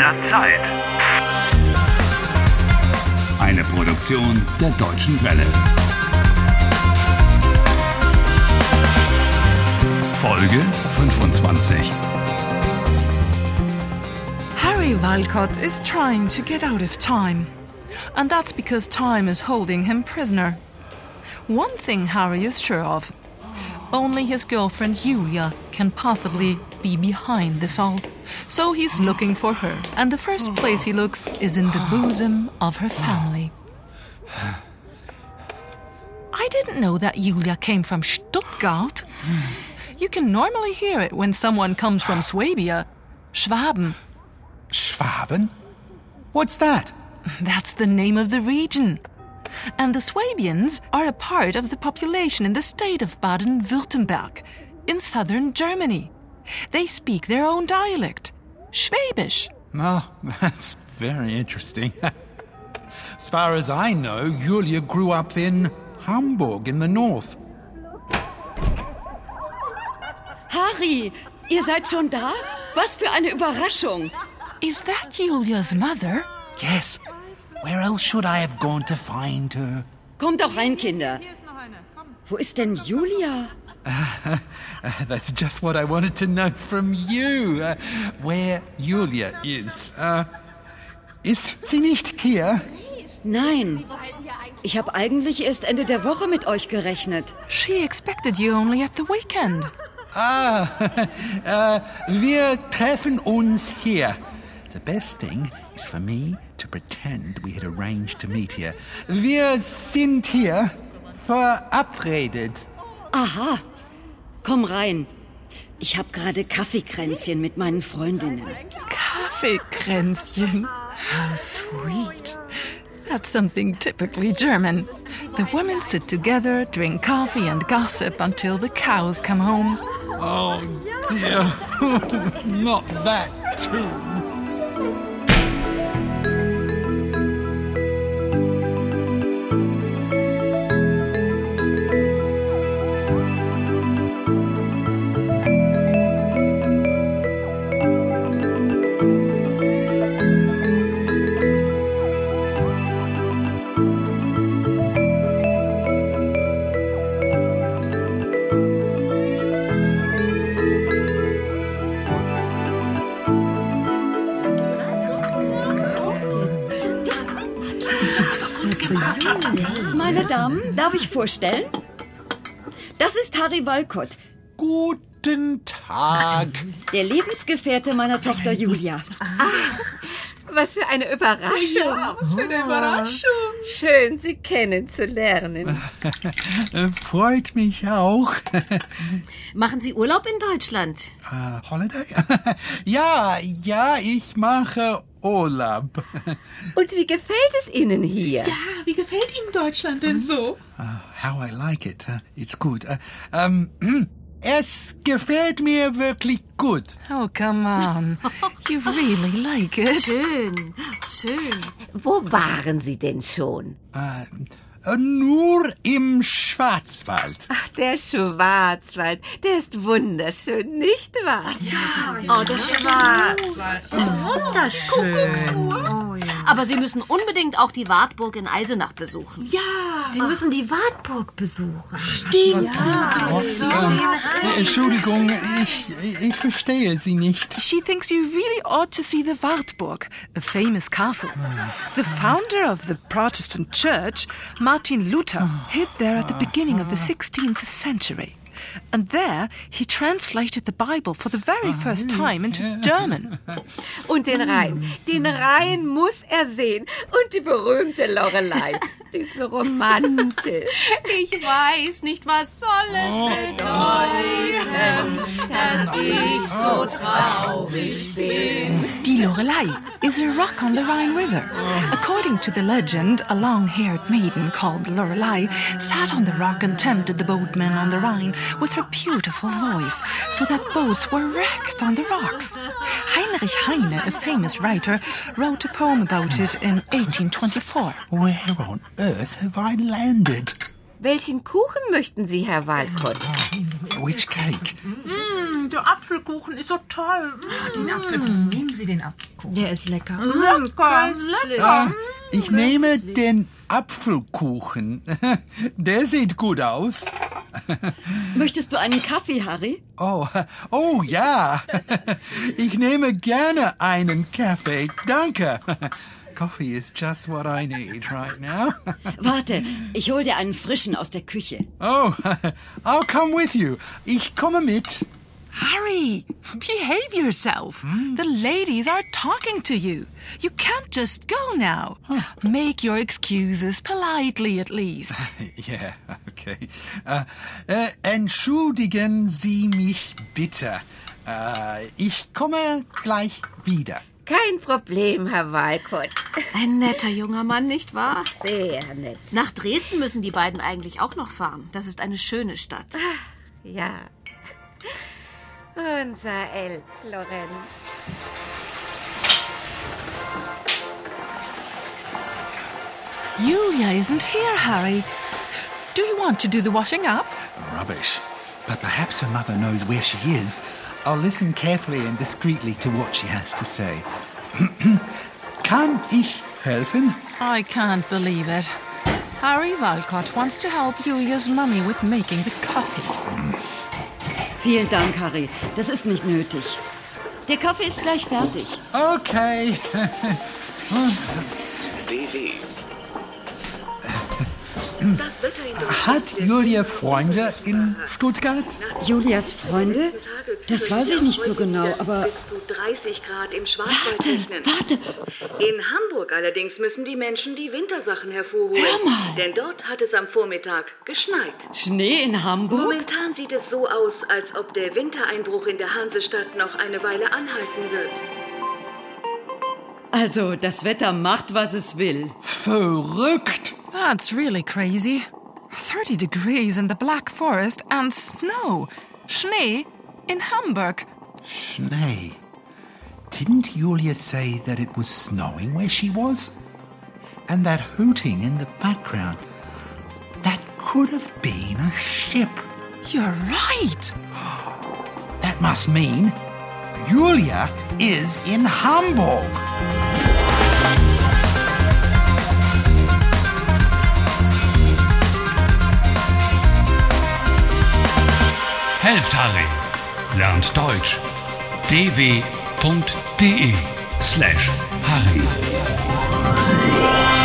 der Zeit. Eine Produktion der Deutschen Welle. Folge 25. Harry Walcott is trying to get out of time. And that's because time is holding him prisoner. One thing Harry is sure of only his girlfriend Julia can possibly be behind this all. So he's looking for her, and the first place he looks is in the bosom of her family. I didn't know that Julia came from Stuttgart. You can normally hear it when someone comes from Swabia. Schwaben. Schwaben? What's that? That's the name of the region. And the Swabians are a part of the population in the state of Baden Württemberg, in southern Germany. They speak their own dialect, Schwäbisch. Oh, that's very interesting. as far as I know, Julia grew up in Hamburg in the north. Harry, ihr seid schon da? Was für eine Überraschung. Is that Julia's mother? Yes. Where else should I have gone to find her? Kommt doch rein, Kinder. Wo ist denn Julia? Uh, that's just what I wanted to know from you. Uh, where Julia is. Uh, ist sie nicht hier? Nein. Ich habe eigentlich erst Ende der Woche mit euch gerechnet. She expected you only at the weekend. Ah, uh, wir treffen uns hier. The best thing is for me to pretend we had arranged to meet here. Wir sind hier verabredet. Aha. Komm rein. Ich habe gerade Kaffeekränzchen mit meinen Freundinnen. Kaffeekränzchen? How sweet. That's something typically German. The women sit together, drink coffee, and gossip until the cows come home. Oh dear. Not that too. Meine Damen, darf ich vorstellen? Das ist Harry Walcott, Guten Tag. der Lebensgefährte meiner Tochter Julia. Was für eine Überraschung. was für eine Überraschung. Schön, Sie kennenzulernen. Äh, Freut mich auch. Machen Sie Urlaub in Deutschland? Uh, holiday? ja, ja, ich mache Urlaub. Und wie gefällt es Ihnen hier? Ja, wie gefällt Ihnen Deutschland denn so? Uh, how I like it. Uh, it's good. Uh, um, es gefällt mir wirklich gut. Oh, come on. You really like it. Schön, schön. Wo waren Sie denn schon? Uh, äh, nur im Schwarzwald. Ach, der Schwarzwald, der ist wunderschön, nicht wahr? Oh, der Schwarzwald. Wunderschön. Aber Sie müssen unbedingt auch die Wartburg in Eisenach besuchen. Ja. Sie müssen die Wartburg besuchen. Stimmt. Ähm, Entschuldigung, ich, ich verstehe Sie nicht. She thinks you really ought to see the Wartburg, a famous castle. The founder of the Protestant church, Martin Luther, hid there at the beginning of the 16th century. And there he translated the Bible for the very first time into German. Und den Rhein, den Rhein muss er sehen. Und die berühmte Lorelei, die ist so romantisch. Ich weiß nicht, was soll es bedeuten, dass ich so traurig bin. Die Lorelei is a rock on the Rhine River. According to the legend, a long-haired maiden called Lorelei sat on the rock and tempted the boatmen on the Rhine with her beautiful voice, so that boats were wrecked on the rocks. Heinrich Heine, a famous writer, wrote a poem about it in 1824. Where on earth have I landed? Welchen Kuchen möchten Sie, Herr Walcott? Which cake? Mm, der Apfelkuchen ist so toll. Den Apfelkuchen, nehmen Sie den. Apfelkuchen. Der ist lecker. Lecker, lecker. Ich nehme den Apfelkuchen. Der sieht gut aus. Möchtest du einen Kaffee, Harry? Oh, oh ja. Ich nehme gerne einen Kaffee. Danke. Coffee is just what I need right now. Warte, ich hol dir einen frischen aus der Küche. Oh, I'll come with you. Ich komme mit. Harry, behave yourself. The ladies are talking to you. You can't just go now. Make your excuses politely, at least. Yeah, okay. Äh, äh, entschuldigen Sie mich bitte. Äh, ich komme gleich wieder. Kein Problem, Herr Walcott. Ein netter junger Mann, nicht wahr? Sehr nett. Nach Dresden müssen die beiden eigentlich auch noch fahren. Das ist eine schöne Stadt. Ja. Unser El Lorenz. Julia isn't here, Harry. Do you want to do the washing up? Rubbish. But perhaps her mother knows where she is. I'll listen carefully and discreetly to what she has to say. Kann ich helfen? I can't believe it. Harry Walcott wants to help Julia's mummy with making the coffee. Vielen Dank, Harry. Das ist nicht nötig. Der Kaffee ist gleich fertig. Okay. Hat Julia Freunde in Stuttgart? Julias Freunde? Das weiß ich nicht so genau, aber Bis zu 30 Grad im Schwarzwald warte, rechnen. warte. In Hamburg allerdings müssen die Menschen die Wintersachen hervorholen. Hör mal. Denn dort hat es am Vormittag geschneit. Schnee in Hamburg? Momentan sieht es so aus, als ob der Wintereinbruch in der Hansestadt noch eine Weile anhalten wird. Also, das Wetter macht, was es will. Verrückt. That's really crazy. 30 degrees in the Black Forest and snow. Schnee in Hamburg. Schnee. Didn't Julia say that it was snowing where she was? And that hooting in the background. That could have been a ship. You're right. That must mean Julia is in Hamburg. Helft Harry. Lernt Deutsch. dw.de slash Harry.